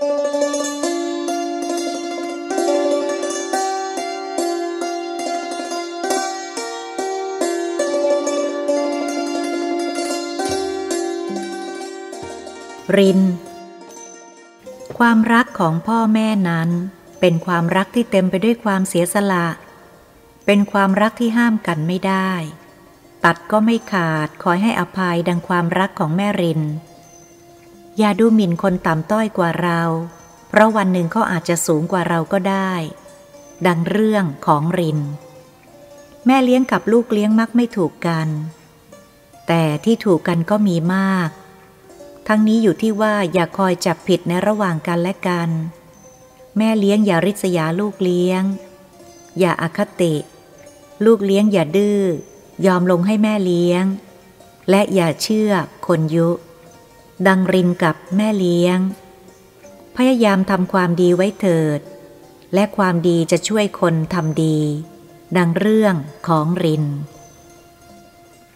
ริน ความรักของพ่อแม่นั้น เป็นความรักที่เต็มไปด้วยความเสียสละ เป็นความรักที่ห้ามกันไม่ได้ ตัดก็ไม่ขาดคอยให้อภัยดังความรักของแม่ริน อย่าดูหมิ่นคนต่ำต้อยกว่าเรา เพราะวันหนึ่งเขาอาจจะสูงกว่าเราก็ได้ ดังเรื่องของริน แม่เลี้ยงกับลูกเลี้ยงมักไม่ถูกกัน แต่ที่ถูกกันก็มีมาก ทั้งนี้อยู่ที่ว่าอย่าคอยจับผิดในระหว่างกันและกัน แม่เลี้ยงอย่าริษยาลูกเลี้ยง อย่าอาคติ ลูกเลี้ยงอย่าดื้อ ยอมลงให้แม่เลี้ยง และอย่าเชื่อคนยุ ดังรินกับแม่เลี้ยง พยายามทำความดีไว้เถิด และความดีจะช่วยคนทำดี ดังเรื่องของริน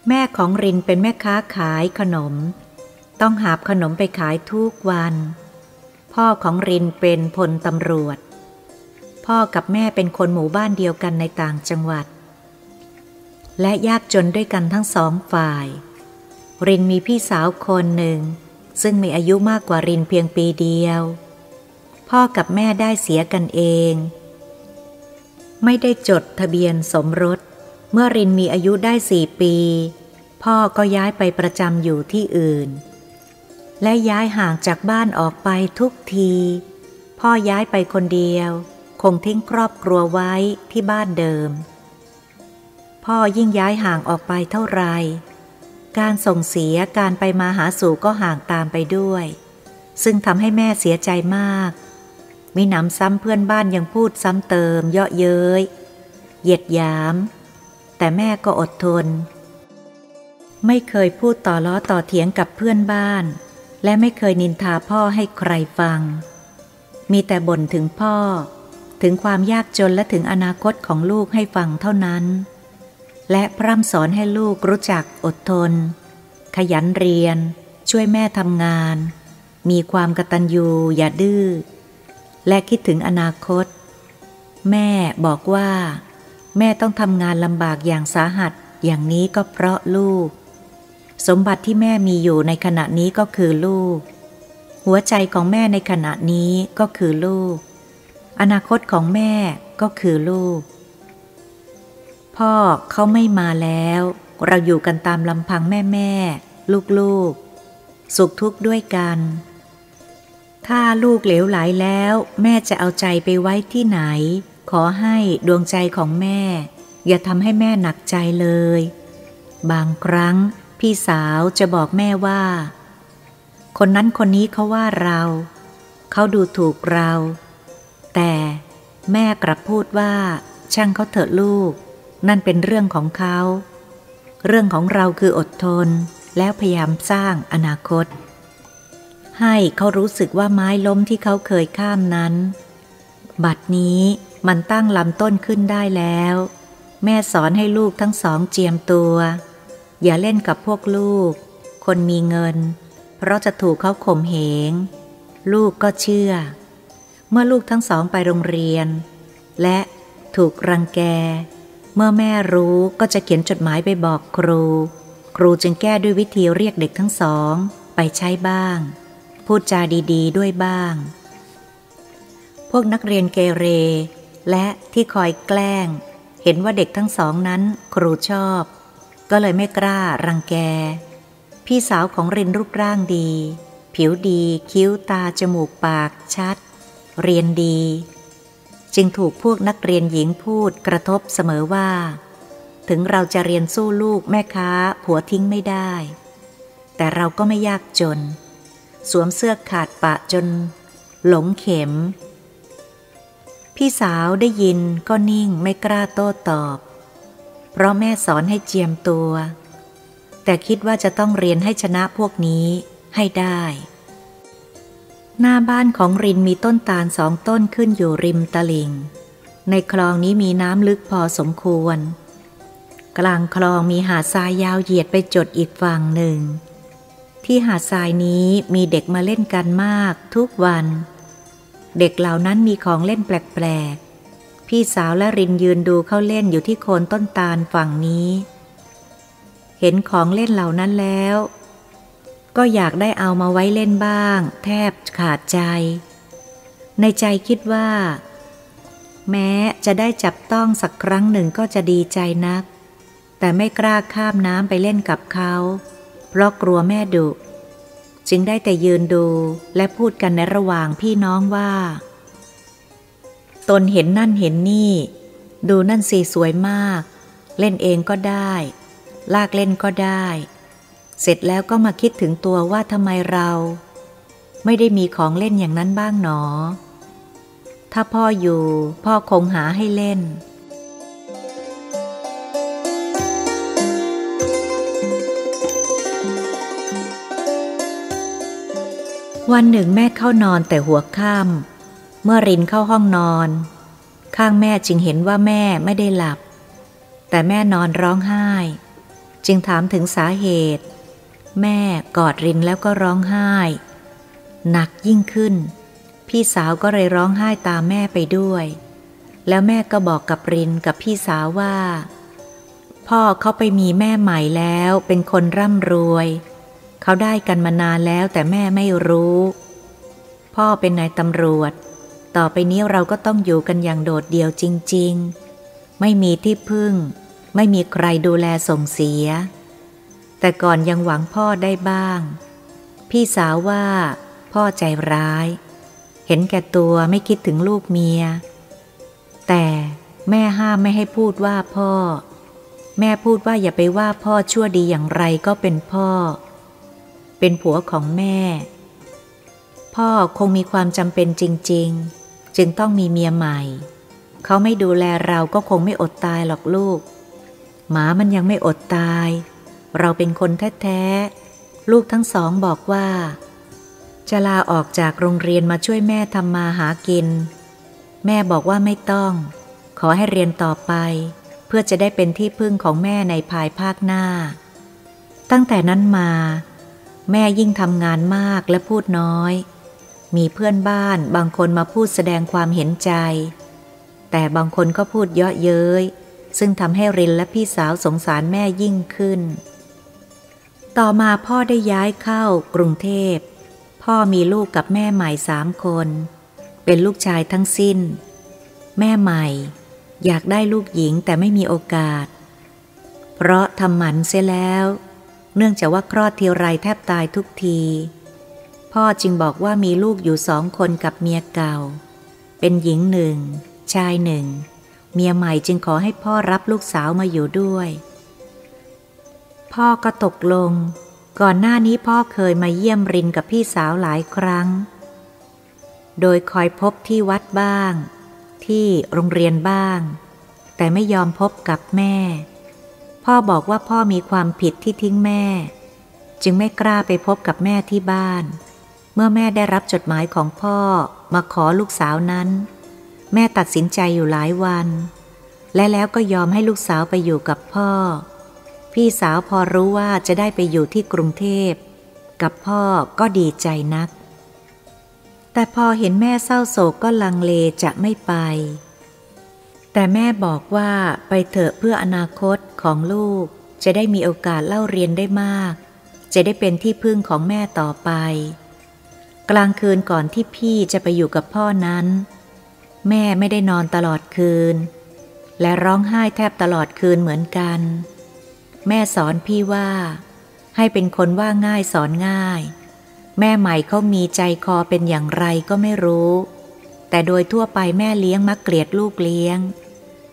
แม่ของรินเป็นแม่ค้าขายขนม ต้องหาบขนมไปขายทุกวัน พ่อของรินเป็นพลตำรวจ พ่อกับแม่เป็นคนหมู่บ้านเดียวกันในต่างจังหวัด และยากจนด้วยกันทั้งสองฝ่ายรินมีพี่สาวคนหนึ่ง ซึ่งมีอายุมากกว่ารินเพียงปีเดียว พ่อกับแม่ได้เสียกันเอง ไม่ได้จดทะเบียนสมรส เมื่อรินมีอายุได้สี่ปี พ่อก็ย้ายไปประจำอยู่ที่อื่น และย้ายห่างจากบ้านออกไปทุกที พ่อย้ายไปคนเดียว คงทิ้งครอบครัวไว้ที่บ้านเดิม พ่อยิ่งย้ายห่างออกไปเท่าไร การส่งเสียการไปมาหาสู่ก็ห่างตามไปด้วย ซึ่งทำให้แม่เสียใจมาก มีหนำซ้ำเพื่อนบ้านยังพูดซ้ำเติม เยาะเย้ยเหยียดยาม แต่แม่ก็อดทน ไม่เคยพูดต่อล้อต่อเถียงกับเพื่อนบ้าน และไม่เคยนินทาพ่อให้ใครฟัง มีแต่บ่นถึงพ่อ ถึงความยากจนและถึงอนาคตของลูกให้ฟังเท่านั้น และพร่ำสอนให้ลูกรู้จักอดทน ขยันเรียน ช่วยแม่ทำงาน มีความกตัญญูอย่าดื้อ และคิดถึงอนาคต แม่บอกว่า แม่ต้องทำงานลำบากอย่างสาหัสอย่างนี้ก็เพราะลูก สมบัติที่แม่มีอยู่ในขณะนี้ก็คือลูก หัวใจของแม่ในขณะนี้ก็คือลูก อนาคตของแม่ก็คือลูก พ่อเขาไม่มาแล้ว เราอยู่กันตามลำพังแม่แม่ลูกๆ สุขทุกข์ด้วยกัน ถ้าลูกเหลวไหลแล้ว แม่จะเอาใจไปไว้ที่ไหน ขอให้ดวงใจของแม่ อย่าทำให้แม่หนักใจเลย บางครั้งพี่สาวจะบอกแม่ว่า คนนั้นคนนี้เขาว่าเรา เขาดูถูกเรา แต่แม่กลับพูดว่าช่างเขาเถอะลูก นั่นเป็นเรื่องของเขา เรื่องของเราคืออดทนแล้วพยายามสร้างอนาคต ให้เขารู้สึกว่าไม้ล้มที่เขาเคยข้ามนั้น บัดนี้มันตั้งลำต้นขึ้นได้แล้ว แม่สอนให้ลูกทั้งสองเจียมตัว อย่าเล่นกับพวกลูก คนมีเงิน เพราะจะถูกเขาข่มเหง ลูกก็เชื่อ เมื่อลูกทั้งสองไปโรงเรียน และถูกรังแก เมื่อแม่รู้ก็จะเขียนจดหมายไปบอกครู ครูจึงแก้ด้วยวิธีเรียกเด็กทั้งสอง ไปใช้บ้าง พูดจาดีๆ ด้วยบ้าง พวกนักเรียนเกเร และที่คอยแกล้ง เห็นว่าเด็กทั้งสองนั้นครูชอบ ก็เลยไม่กล้ารังแก พี่สาวของรินรูปร่างดี ผิวดี คิ้วตาจมูกปากชัด เรียนดี จึงถูกพวกนักเรียนหญิงพูดกระทบเสมอว่า ถึงเราจะเรียนสู้ลูกแม่ค้าผัวทิ้งไม่ได้ แต่เราก็ไม่ยากจน สวมเสื้อขาดปะจน หลงเข็ม พี่สาวได้ยินก็นิ่งไม่กล้าโต้ตอบ เพราะแม่สอนให้เจียมตัว แต่คิดว่าจะต้องเรียนให้ชนะพวกนี้ให้ได้ หน้าบ้านของรินมีต้นตาลสองต้นขึ้นอยู่ริมตลิ่ง ในคลองนี้มีน้ำลึกพอสมควร กลางคลองมีหาดทรายยาวเหยียดไปจดอีกฝั่งหนึ่ง ที่หาดทรายนี้มีเด็กมาเล่นกันมากทุกวัน เด็กเหล่านั้นมีของเล่นแปลกๆ พี่สาวและรินยืนดูเขาเล่นอยู่ที่โคนต้นตาลฝั่งนี้ เห็นของเล่นเหล่านั้นแล้ว ก็อยากได้เอามาไว้เล่นบ้าง แทบขาดใจ ในใจคิดว่า แม้จะได้จับต้องสักครั้งหนึ่งก็จะดีใจนัก แต่ไม่กล้าข้ามน้ำไปเล่นกับเขา เพราะกลัวแม่ดุ จึงได้แต่ยืนดูและพูดกันในระหว่างพี่น้องว่า ตนเห็นนั่นเห็นนี่ ดูนั่นสีสวยมาก เล่นเองก็ได้ ลากเล่นก็ได้ เสร็จแล้วก็มาคิดถึงตัวว่าทำไมเรา ไม่ได้มีของเล่นอย่างนั้นบ้างหนอ ถ้าพ่ออยู่พ่อคงหาให้เล่น วันหนึ่งแม่เข้านอนแต่หัวค่ำเมื่อรินเข้าห้องนอน ข้างแม่จึงเห็นว่าแม่ไม่ได้หลับ แต่แม่นอนร้องไห้ จึงถามถึงสาเหตุ แม่กอดรินแล้วก็ร้องไห้ หนักยิ่งขึ้น พี่สาวก็เลยร้องไห้ตามแม่ไปด้วย แล้วแม่ก็บอกกับรินกับพี่สาวว่า พ่อเขาไปมีแม่ใหม่แล้วเป็นคนร่ำรวย เขาได้กันมานานแล้วแต่แม่ไม่รู้ พ่อเป็นนายตำรวจ ต่อไปนี้เราก็ต้องอยู่กันอย่างโดดเดี่ยวจริง ๆ ไม่มีที่พึ่ง ไม่มีใครดูแลส่งเสีย แต่ก่อนยังหวังพ่อได้บ้าง พี่สาวว่า พ่อใจร้าย เห็นแก่ตัวไม่คิดถึงลูกเมีย แต่แม่ห้ามไม่ให้พูดว่าพ่อ แม่พูดว่าอย่าไปว่าพ่อชั่วดีอย่างไรก็เป็นพ่อ เป็นผัวของแม่ พ่อคงมีความจำเป็นจริง ๆ จึงต้องมีเมียใหม่ เขาไม่ดูแลเราก็คงไม่อดตายหรอกลูก หมามันยังไม่อดตาย เราเป็นคนแท้ๆ ลูกทั้งสองบอกว่า จะลาออกจากโรงเรียนมาช่วยแม่ทำมาหากิน แม่บอกว่าไม่ต้อง ขอให้เรียนต่อไป เพื่อจะได้เป็นที่พึ่งของแม่ในภายภาคหน้า ตั้งแต่นั้นมา แม่ยิ่งทำงานมากและพูดน้อย มีเพื่อนบ้านบางคนมาพูดแสดงความเห็นใจ แต่บางคนก็พูดเยาะเย้ยซึ่งทำให้รินและพี่สาวสงสารแม่ยิ่งขึ้น ต่อมาพ่อได้ย้ายเข้ากรุงเทพ พ่อมีลูกกับแม่ใหม่สามคน เป็นลูกชายทั้งสิ้น แม่ใหม่ อยากได้ลูกหญิงแต่ไม่มีโอกาส เพราะทำหมันเสียแล้ว เนื่องจากว่าคลอดทีไรแทบตายทุกที พ่อจึงบอกว่ามีลูกอยู่สองคนกับเมียเก่า เป็นหญิงหนึ่ง ชายหนึ่ง เมียใหม่จึงขอให้พ่อรับลูกสาวมาอยู่ด้วย พ่อก็ตกลง ก่อนหน้านี้พ่อเคยมาเยี่ยมรินกับพี่สาวหลายครั้ง โดยคอยพบที่วัดบ้าง ที่โรงเรียนบ้าง แต่ไม่ยอมพบกับแม่ พ่อบอกว่าพ่อมีความผิดที่ทิ้งแม่ จึงไม่กล้าไปพบกับแม่ที่บ้าน เมื่อแม่ได้รับจดหมายของพ่อมาขอลูกสาวนั้น แม่ตัดสินใจอยู่หลายวัน และแล้วก็ยอมให้ลูกสาวไปอยู่กับพ่อ พี่สาวพอรู้ว่าจะได้ไปอยู่ที่กรุงเทพ กับพ่อก็ดีใจนัก แต่พอเห็นแม่เศร้าโศกก็ลังเลจะไม่ไป แต่แม่บอกว่าไปเถอะเพื่ออนาคตของลูกจะได้มีโอกาสเล่าเรียนได้มาก จะได้เป็นที่พึ่งของแม่ต่อไป กลางคืนก่อนที่พี่จะไปอยู่กับพ่อนั้น แม่ไม่ได้นอนตลอดคืน และร้องไห้แทบตลอดคืนเหมือนกัน แม่สอนพี่ว่า ให้เป็นคนว่าง่ายสอนง่าย แม่ใหม่เขามีใจคอเป็นอย่างไรก็ไม่รู้ แต่โดยทั่วไปแม่เลี้ยงมักเกลียดลูกเลี้ยง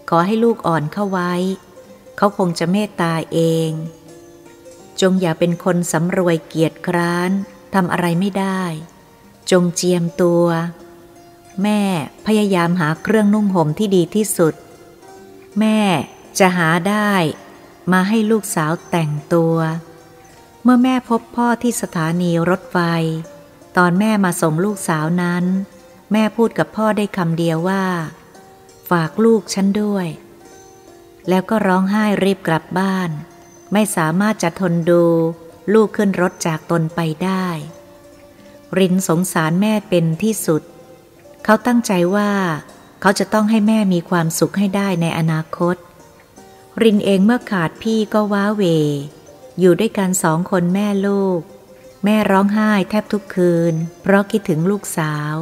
ขอให้ลูกอ่อนเข้าไว้ เขาคงจะเมตตาเอง จงอย่าเป็นคนสำรวยเกียรติคร้านทำอะไรไม่ได้ จงเจียมตัว แม่พยายามหาเครื่องนุ่งห่มที่ดีที่สุด แม่จะหาได้ มาให้ลูกสาวแต่งตัว เมื่อแม่พบพ่อที่สถานีรถไฟ ตอนแม่มาส่งลูกสาวนั้น แม่พูดกับพ่อได้คำเดียวว่า ฝากลูกฉันด้วย แล้วก็ร้องไห้รีบกลับบ้าน ไม่สามารถจะทนดูลูกขึ้นรถจากตนไปได้ รินสงสารแม่เป็นที่สุด เขาตั้งใจว่า เขาจะต้องให้แม่มีความสุขให้ได้ในอนาคต รินเองเมื่อขาดพี่ก็ว้าเว อยู่ด้วยกันสองคนแม่ลูก แม่ร้องไห้แทบทุกคืน เพราะคิดถึงลูกสาว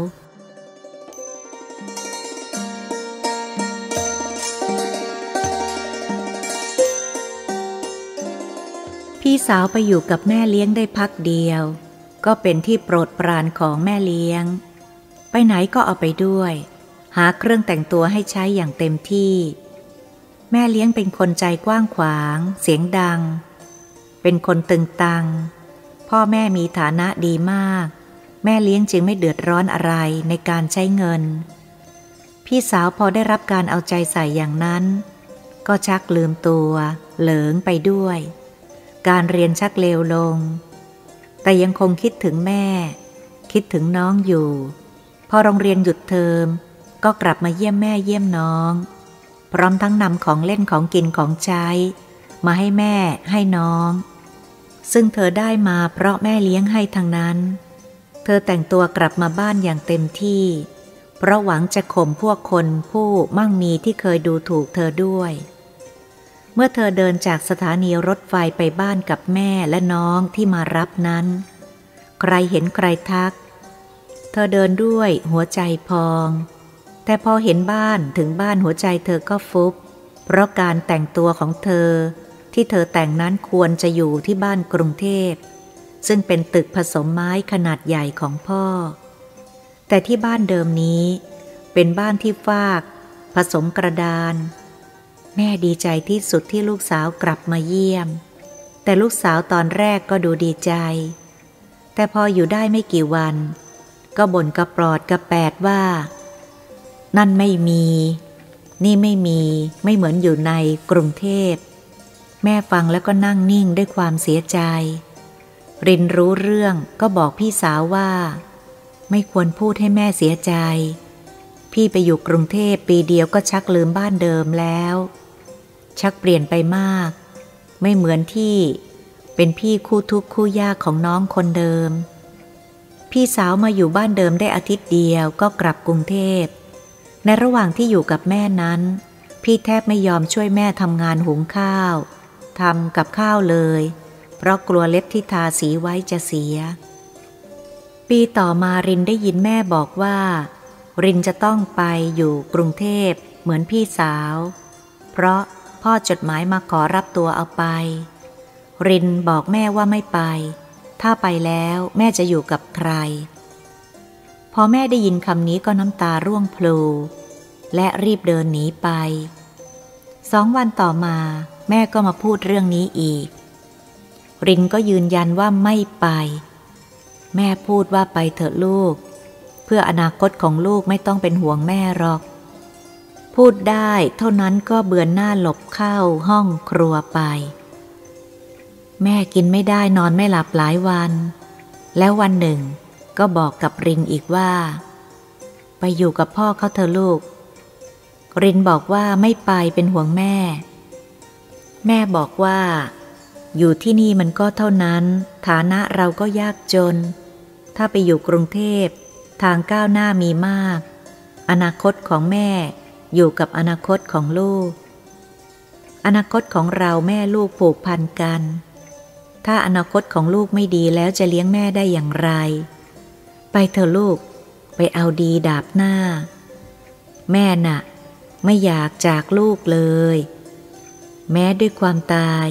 พี่สาวไปอยู่กับแม่เลี้ยงได้พักเดียว ก็เป็นที่โปรดปรานของแม่เลี้ยง ไปไหนก็เอาไปด้วย หาเครื่องแต่งตัวให้ใช้อย่างเต็มที่ แม่เลี้ยงเป็นคนใจกว้างขวาง เสียงดัง เป็นคนตึงตัง พ่อแม่มีฐานะดีมาก แม่เลี้ยงจึงไม่เดือดร้อนอะไรในการใช้เงิน พี่สาวพอได้รับการเอาใจใส่อย่างนั้น ก็ชักลืมตัว เหลิงไปด้วย การเรียนชักเลวลง แต่ยังคงคิดถึงแม่ คิดถึงน้องอยู่ พอโรงเรียนหยุดเทอม ก็กลับมาเยี่ยมแม่เยี่ยมน้อง พร้อมทั้งนำของเล่นของกินของใช้ มาให้แม่ให้น้อง ซึ่งเธอได้มาเพราะแม่เลี้ยงให้ทางนั้น เธอแต่งตัวกลับมาบ้านอย่างเต็มที่ เพราะหวังจะข่มพวกคนผู้มั่งมีที่เคยดูถูกเธอด้วย เมื่อเธอเดินจากสถานีรถไฟไปบ้านกับแม่และน้องที่มารับนั้น ใครเห็นใครทัก เธอเดินด้วยหัวใจพอง แต่พอเห็นบ้านถึงบ้านหัวใจเธอก็ฟุบ เพราะการแต่งตัวของเธอ ที่เธอแต่งนั้นควรจะอยู่ที่บ้านกรุงเทพ ซึ่งเป็นตึกผสมไม้ขนาดใหญ่ของพ่อ แต่ที่บ้านเดิมนี้ เป็นบ้านที่ฟาก ผสมกระดาน แม่ดีใจที่สุดที่ลูกสาวกลับมาเยี่ยม แต่ลูกสาวตอนแรกก็ดูดีใจ แต่พออยู่ได้ไม่กี่วัน ก็บ่นกระปลอดกระแปดว่า นั่นไม่มี นี่ไม่มีไม่เหมือนอยู่ในกรุงเทพ แม่ฟังแล้วก็นั่งนิ่งด้วยความเสียใจ รินรู้เรื่องก็บอกพี่สาวว่า ไม่ควรพูดให้แม่เสียใจ พี่ไปอยู่กรุงเทพปีเดียวก็ชักลืมบ้านเดิมแล้ว ชักเปลี่ยนไปมาก ไม่เหมือนที่เป็นพี่คู่ทุกคู่ยากของน้องคนเดิม พี่สาวมาอยู่บ้านเดิมได้อาทิตย์เดียวก็กลับกรุงเทพ ในระหว่างที่อยู่กับแม่นั้น พี่แทบไม่ยอมช่วยแม่ทำงานหุงข้าวทำกับข้าวเลย เพราะกลัวเล็บที่ทาสีไว้จะเสีย ปีต่อมารินได้ยินแม่บอกว่า รินจะต้องไปอยู่กรุงเทพเหมือนพี่สาว เพราะพ่อจดหมายมาขอรับตัวเอาไป รินบอกแม่ว่าไม่ไป ถ้าไปแล้วแม่จะอยู่กับใคร อแม่ได้ยินคำนี้ก็น้ำตาร่วงพลูและรีบเดินหนีไป สองวันต่อมา แม่ก็มาพูดเรื่องนี้อีก รินก็ยืนยันว่าไม่ไป แม่พูดว่าไปเถอะลูก เพื่ออนาคตของลูกไม่ต้องเป็นห่วงแม่หรอก พูดได้เท่านั้นก็เบือนหน้าหลบเข้าห้องครัวไป แม่กินไม่ได้นอนไม่หลับหลายวัน แล้ววันหนึ่ง ก็บอกกับรินอีกว่า ไปอยู่กับพ่อเขาเธอลูก รินบอกว่าไม่ไปเป็นห่วงแม่ แม่บอกว่า อยู่ที่นี่มันก็เท่านั้น ฐานะเราก็ยากจน ถ้าไปอยู่กรุงเทพ ทางก้าวหน้ามีมาก อนาคตของแม่อยู่กับอนาคตของลูก อนาคตของเราแม่ลูกผูกพันกัน ถ้าอนาคตของลูกไม่ดีแล้วจะเลี้ยงแม่ได้อย่างไร ไปเถอะลูก ไปเอาดีดาบหน้า แม่น่ะ ไม่อยากจากลูกเลย แม้ด้วยความตาย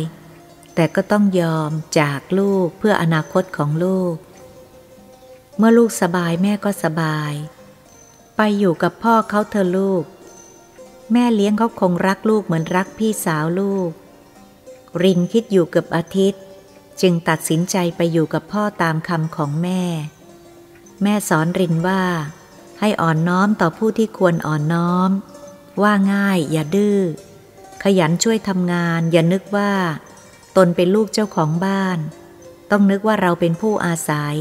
แต่ก็ต้องยอมจากลูกเพื่ออนาคตของลูก เมื่อลูกสบายแม่ก็สบาย ไปอยู่กับพ่อเขาเธอลูก แม่เลี้ยงเขาคงรักลูกเหมือนรักพี่สาวลูก รินคิดอยู่กับอาทิตย์ จึงตัดสินใจไปอยู่กับพ่อตามคำของแม่ แม่สอนรินว่า ให้อ่อนน้อมต่อผู้ที่ควรอ่อนน้อม ว่าง่ายอย่าดื้อ ขยันช่วยทำงาน อย่านึกว่า ตนเป็นลูกเจ้าของบ้าน ต้องนึกว่าเราเป็นผู้อาศัย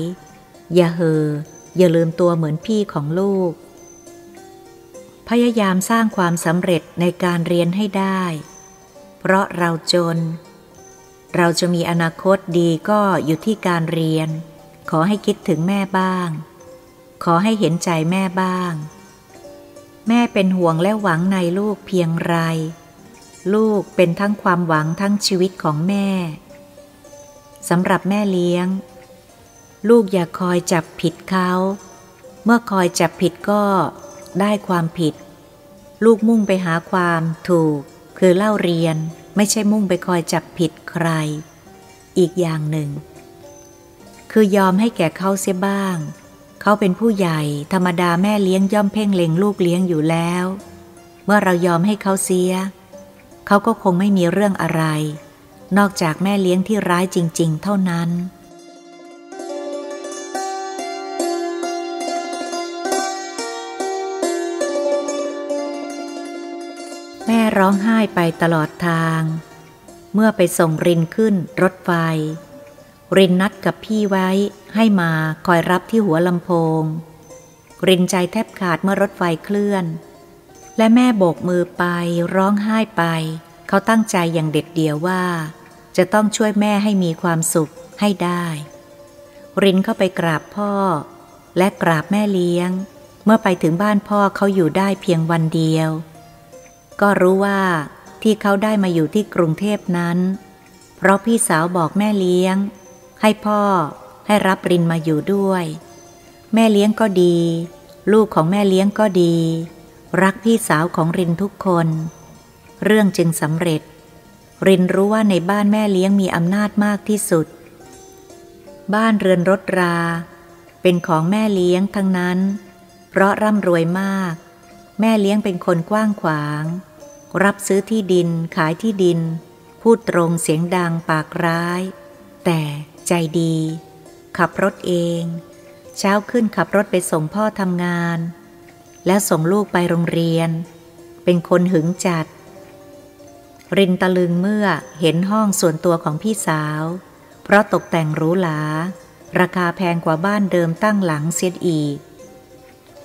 อย่าเฮออย่าลืมตัวเหมือนพี่ของลูก พยายามสร้างความสำเร็จในการเรียนให้ได้ เพราะเราจน เราจะมีอนาคตดีก็อยู่ที่การเรียน ขอให้คิดถึงแม่บ้าง ขอให้เห็นใจแม่บ้าง แม่เป็นห่วงและหวังในลูกเพียงไร ลูกเป็นทั้งความหวังทั้งชีวิตของแม่สำหรับแม่เลี้ยง ลูกอย่าคอยจับผิดเขา เมื่อคอยจับผิดก็ได้ความผิด ลูกมุ่งไปหาความถูก คือเล่าเรียนไม่ใช่มุ่งไปคอยจับผิดใคร อีกอย่างหนึ่ง คือยอมให้แก่เขาเสียบ้าง เขาเป็นผู้ใหญ่ ธรรมดาแม่เลี้ยงย่อมเพ่งเล็งลูกเลี้ยงอยู่แล้ว เมื่อเรายอมให้เขาเสีย เขาก็คงไม่มีเรื่องอะไร นอกจากแม่เลี้ยงที่ร้ายจริง ๆ เท่านั้นแม่ร้องไห้ไปตลอดทาง เมื่อไปส่งรินขึ้นรถไฟ รินนัดกับพี่ไว้ให้มาคอยรับที่หัวลำโพง รินใจแทบขาดเมื่อรถไฟเคลื่อน และแม่โบกมือไปร้องไห้ไป เขาตั้งใจอย่างเด็ดเดียวว่า จะต้องช่วยแม่ให้มีความสุขให้ได้ รินเข้าไปกราบพ่อ และกราบแม่เลี้ยง เมื่อไปถึงบ้านพ่อเขาอยู่ได้เพียงวันเดียว ก็รู้ว่าที่เขาได้มาอยู่ที่กรุงเทพนั้น เพราะพี่สาวบอกแม่เลี้ยง ให้พ่อให้รับรินมาอยู่ด้วย แม่เลี้ยงก็ดี ลูกของแม่เลี้ยงก็ดี รักพี่สาวของรินทุกคน เรื่องจึงสำเร็จ รินรู้ว่าในบ้านแม่เลี้ยงมีอำนาจมากที่สุด บ้านเรือนรถรา เป็นของแม่เลี้ยงทั้งนั้น เพราะร่ำรวยมาก แม่เลี้ยงเป็นคนกว้างขวาง รับซื้อที่ดินขายที่ดิน พูดตรงเสียงดังปากร้าย แต่ ใจดี ขับรถเอง เช้าขึ้นขับรถไปส่งพ่อทำงาน แล้วส่งลูกไปโรงเรียน เป็นคนหึงจัด รินตะลึงเมื่อเห็นห้องส่วนตัวของพี่สาว เพราะตกแต่งหรูหรา ราคาแพงกว่าบ้านเดิมตั้งหลังเสียอีก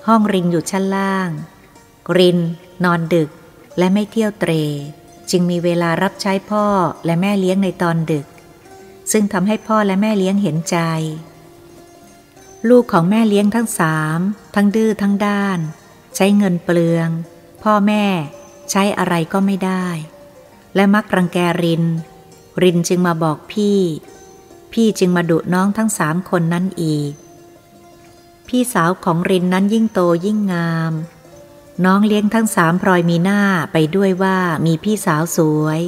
ห้องรินอยู่ชั้นล่าง ริน นอนดึกและไม่เที่ยวเตร จึงมีเวลารับใช้พ่อและแม่เลี้ยงในตอนดึก ซึ่งทำให้พ่อและแม่เลี้ยงเห็นใจ ลูกของแม่เลี้ยงทั้งสามทั้งดื้อทั้งด้าน ใช้เงินเปลือง พ่อแม่ใช้อะไรก็ไม่ได้ และมักรังแกริน รินจึงมาบอกพี่ พี่จึงมาดุน้องทั้งสามคนนั้นอีก พี่สาวของรินนั้นยิ่งโตยิ่งงามน้องเลี้ยงทั้งสามพลอยมีหน้าไปด้วยว่ามีพี่สาวสวย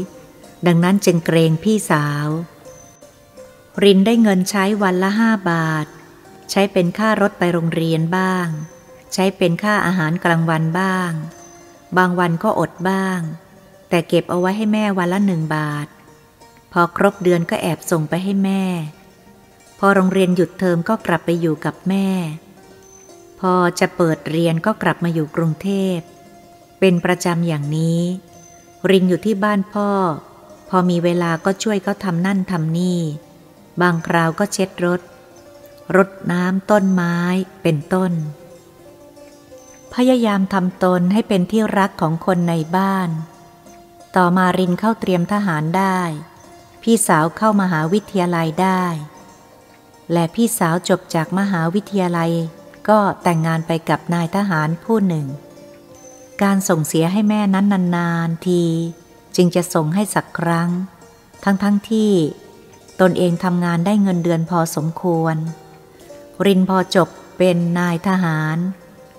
ดังนั้นจึงเกรงพี่สาว รินได้เงินใช้วันละห้าบาท ใช้เป็นค่ารถไปโรงเรียนบ้าง ใช้เป็นค่าอาหารกลางวันบ้าง บางวันก็อดบ้าง แต่เก็บเอาไว้ให้แม่วันละหนึ่งบาท พอครบเดือนก็แอบส่งไปให้แม่ พอโรงเรียนหยุดเทอมก็กลับไปอยู่กับแม่ พอจะเปิดเรียนก็กลับมาอยู่กรุงเทพ เป็นประจำอย่างนี้ รินอยู่ที่บ้านพ่อ พอมีเวลาก็ช่วยเขาทำนั่นทำนี่ บางคราวก็เช็ดรถ รดน้ำต้นไม้เป็นต้น พยายามทำตนให้เป็นที่รักของคนในบ้าน ต่อมารินเข้าเตรียมทหารได้ พี่สาวเข้ามาหาวิทยาลัยได้ และพี่สาวจบจากมหาวิทยาลัย ก็แต่งงานไปกับนายทหารผู้หนึ่ง การส่งเสียให้แม่นั้นนานๆที จึงจะส่งให้สักครั้ง ทั้งๆทที่ ตนเองทำงานได้เงินเดือนพอสมควร รินพอจบเป็นนายทหาร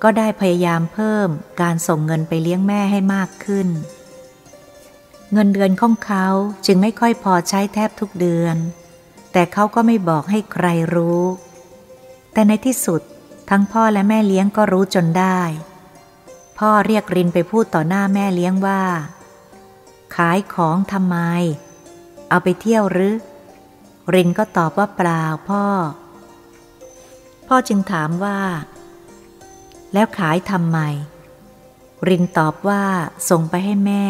ก็ได้พยายามเพิ่มการส่งเงินไปเลี้ยงแม่ให้มากขึ้น เงินเดือนของเขาจึงไม่ค่อยพอใช้แทบทุกเดือน แต่เขาก็ไม่บอกให้ใครรู้ แต่ในที่สุดทั้งพ่อและแม่เลี้ยงก็รู้จนได้ พ่อเรียกรินไปพูดต่อหน้าแม่เลี้ยงว่า ขายของทำไม เอาไปเที่ยวหรือ รินก็ตอบว่าเปล่าพ่อ พ่อจึงถามว่า แล้วขายทำไม รินตอบว่าส่งไปให้แม่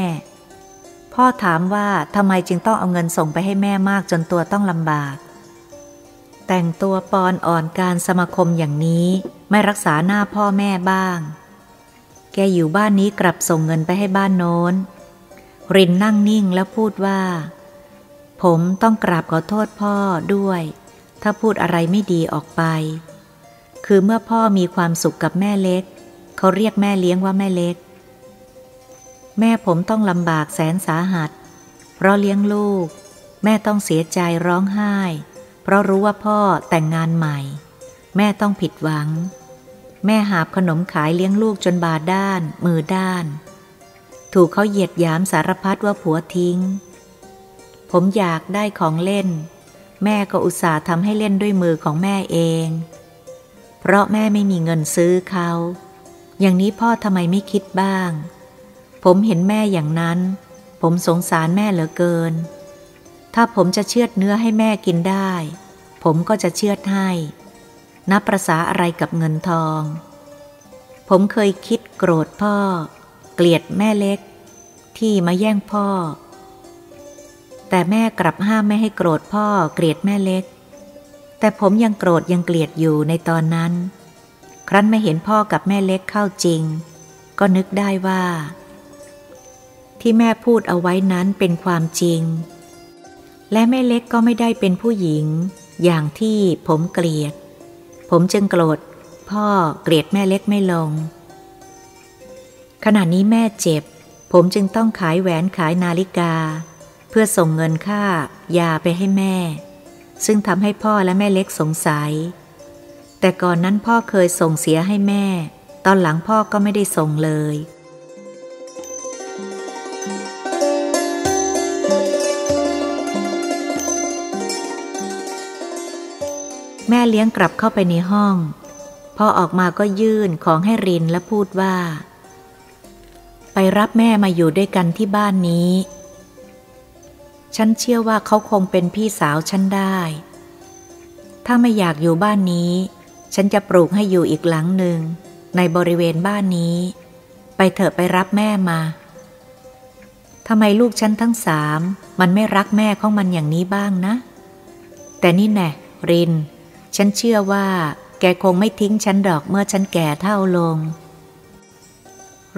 พ่อถามว่าทำไมจึงต้องเอาเงินส่งไปให้แม่มากจนตัวต้องลำบาก แต่งตัวปอนอ่อนการสมาคมอย่างนี้ไม่รักษาหน้าพ่อแม่บ้าง แกอยู่บ้านนี้กลับส่งเงินไปให้บ้านโน้น รินนั่งนิ่งแล้วพูดว่า ผมต้องกราบขอโทษพ่อด้วย ถ้าพูดอะไรไม่ดีออกไป คือเมื่อพ่อมีความสุขกับแม่เล็ก เขาเรียกแม่เลี้ยงว่าแม่เล็ก แม่ผมต้องลำบากแสนสาหัส เพราะเลี้ยงลูก แม่ต้องเสียใจร้องไห้ เพราะรู้ว่าพ่อแต่งงานใหม่ แม่ต้องผิดหวัง แม่หาบขนมขายเลี้ยงลูกจนบาด้าน มือด้าน ถูกเขาเหยียดยามสารพัดว่าผัวทิ้ง ผมอยากได้ของเล่น แม่ก็อุตส่าห์ทำให้เล่นด้วยมือของแม่เอง เพราะแม่ไม่มีเงินซื้อเขา อย่างนี้พ่อทำไมไม่คิดบ้าง ผมเห็นแม่อย่างนั้น ผมสงสารแม่เหลือเกิน ถ้าผมจะเชือดเนื้อให้แม่กินได้ ผมก็จะเชือดให้ นับประษาอะไรกับเงินทอง ผมเคยคิดโกรธพ่อ เกลียดแม่เล็ก ที่มาแย่งพ่อ แต่แม่กลับห้ามไม่ให้โกรธพ่อเกลียดแม่เล็ก แต่ผมยังโกรธยังเกลียดอยู่ในตอนนั้น ครั้นไม่เห็นพ่อกับแม่เล็กเข้าจริง ก็นึกได้ว่า ที่แม่พูดเอาไว้นั้นเป็นความจริง และแม่เล็กก็ไม่ได้เป็นผู้หญิง อย่างที่ผมเกลียด ผมจึงโกรธพ่อเกลียดแม่เล็กไม่ลง ขณะนี้แม่เจ็บ ผมจึงต้องขายแหวนขายนาฬิกา พื่อส่งเงินค่ายาไปให้แม่ ซึ่งทำให้พ่อและแม่เล็กสงสัย แต่ก่อนนั้นพ่อเคยส่งเสียให้แม่ ตอนหลังพ่อก็ไม่ได้ส่งเลย แม่เลี้ยงกลับเข้าไปในห้อง พอออกมาก็ยื่นของให้รินและพูดว่า ไปรับแม่มาอยู่ด้วยกันที่บ้านนี้ ฉันเชื่อว่าเขาคงเป็นพี่สาวฉันได้ ถ้าไม่อยากอยู่บ้านนี้ ฉันจะปลูกให้อยู่อีกหลังหนึ่ง ในบริเวณบ้านนี้ ไปเถอะไปรับแม่มาทำไมลูกฉันทั้งสามมันไม่รักแม่ของมันอย่างนี้บ้างนะ แต่นี่แน่ริน ฉันเชื่อว่า แกคงไม่ทิ้งฉันดอกเมื่อฉันแก่เท่าลง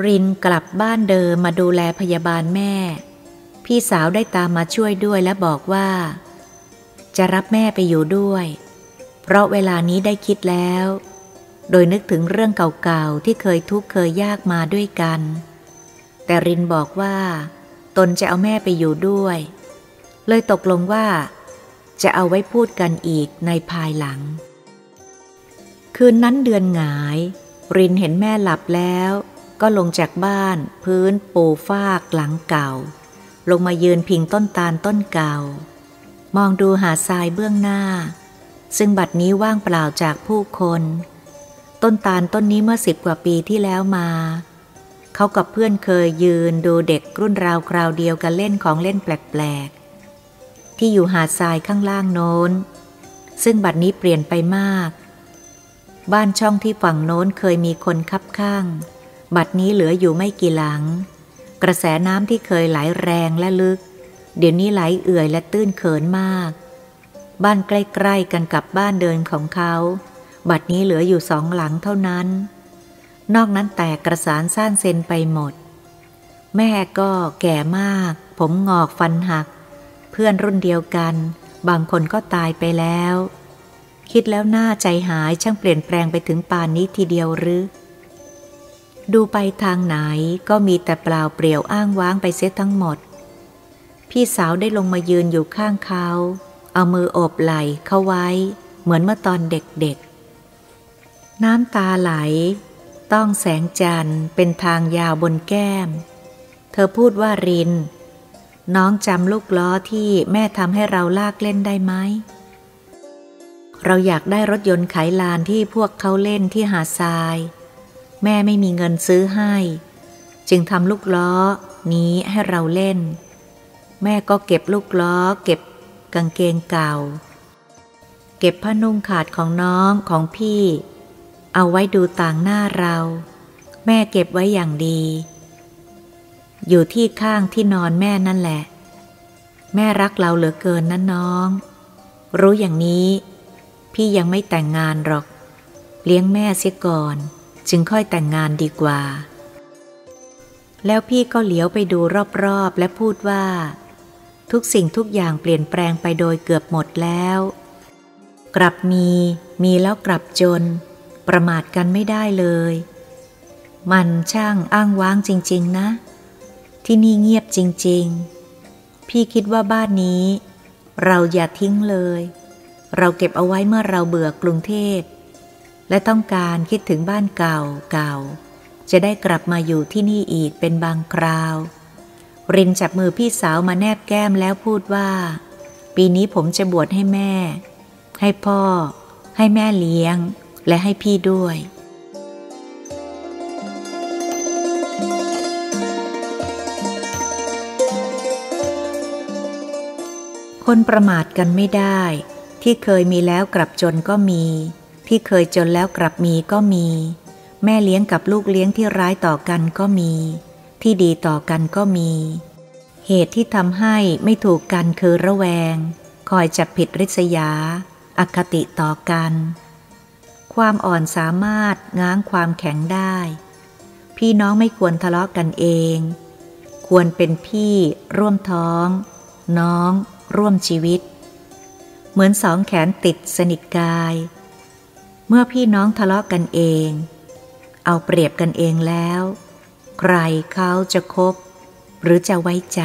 รินกลับบ้านเดิมมาดูแลพยาบาลแม่ พี่สาวได้ตามมาช่วยด้วยและบอกว่า จะรับแม่ไปอยู่ด้วย เพราะเวลานี้ได้คิดแล้ว โดยนึกถึงเรื่องเก่าๆที่เคยทุกข์เคยยากมาด้วยกัน แต่รินบอกว่า ตนจะเอาแม่ไปอยู่ด้วย เลยตกลงว่า จะเอาไว้พูดกันอีกในภายหลัง คืนนั้นเดือนหงาย รินเห็นแม่หลับแล้ว ก็ลงจากบ้าน พื้นปูฟากหลังเก่า ลงมายืนพิงต้นตาลต้นเก่า มองดูหาทรายเบื้องหน้า ซึ่งบัดนี้ว่างเปล่าจากผู้คน ต้นตาลต้นนี้เมื่อสิบกว่าปีที่แล้วมา เขากับเพื่อนเคยยืนดูเด็กรุ่นราวคราวเดียวกันเล่นของเล่นแปลกๆ ที่อยู่หาดทรายข้างล่างโน้น ซึ่งบัดนี้เปลี่ยนไปมาก บ้านช่องที่ฝั่งโน้นเคยมีคนคับข้าง บัดนี้เหลืออยู่ไม่กี่หลัง กระแสน้ำที่เคยไหลแรงและลึก เดี๋ยวนี้ไหลเอื่อยและตื้นเขินมาก บ้านใกล้ๆกันกับบ้านเดินของเขา บัดนี้เหลืออยู่สองหลังเท่านั้น นอกนั้นแตกกระสานซ่านเซนไปหมด แม่ก็แก่มาก ผมงอกฟันหัก เพื่อนรุ่นเดียวกัน บางคนก็ตายไปแล้ว คิดแล้วหน้าใจหายช่างเปลี่ยนแปลงไปถึงป่านนี้ทีเดียวหรือ ดูไปทางไหนก็มีแต่เปล่าเปลี่ยวอ้างว้างไปเสียทั้งหมด พี่สาวได้ลงมายืนอยู่ข้างเขา เอามือโอบไหล่เขาไว้ เหมือนเมื่อตอนเด็กๆ น้ำตาไหล ต้องแสงจันทร์เป็นทางยาวบนแก้ม เธอพูดว่าริน น้องจำลูกล้อที่แม่ทำให้เราลากเล่นได้ไหมเราอยากได้รถยนต์ขาลานที่พวกเขาเล่นที่หาดทราย แม่ไม่มีเงินซื้อให้ จึงทำลูกล้อนี้ให้เราเล่น แม่ก็เก็บลูกล้อ เก็บกางเกงเก่า เก็บผ้านุ่งขาดของน้องของพี่ เอาไว้ดูต่างหน้าเรา แม่เก็บไว้อย่างดี อยู่ที่ข้างที่นอนแม่นั่นแหละ แม่รักเราเหลือเกินนะน้อง รู้อย่างนี้ พี่ยังไม่แต่งงานหรอก เลี้ยงแม่เสียก่อน จึงค่อยแต่งงานดีกว่า แล้วพี่ก็เหลียวไปดูรอบๆ และพูดว่า ทุกสิ่งทุกอย่างเปลี่ยนแปลงไปโดยเกือบหมดแล้ว กลับมีมีแล้วกลับจน ประมาทกันไม่ได้เลย มันช่างอ้างว้างจริง ๆ นะ ที่นี่เงียบจริง ๆ พี่คิดว่าบ้านนี้ เราอย่าทิ้งเลย เราเก็บเอาไว้เมื่อเราเบื่อกรุงเทพ และต้องการคิดถึงบ้านเก่าเก่า จะได้กลับมาอยู่ที่นี่อีกเป็นบางคราว รินจับมือพี่สาวมาแนบแก้มแล้วพูดว่า ปีนี้ผมจะบวชให้แม่ ให้พ่อ ให้แม่เลี้ยง และให้พี่ด้วยคนประมาทกันไม่ได้ ที่เคยมีแล้วกลับจนก็มี ที่เคยจนแล้วกลับมีก็มี แม่เลี้ยงกับลูกเลี้ยงที่ร้ายต่อกันก็มี ที่ดีต่อกันก็มี เหตุที่ทำให้ไม่ถูกกันคือระแวง คอยจับผิดริษยา อคติต่อกัน ความอ่อนสามารถง้างความแข็งได้ พี่น้องไม่ควรทะเลาะกันเอง ควรเป็นพี่ ร่วมท้อง น้อง ร่วมชีวิต เหมือนสองแขนติดสนิทกาย เมื่อพี่น้องทะเลาะกันเอง เอาเปรียบกันเองแล้ว ใครเขาจะคบ หรือจะไว้ใจ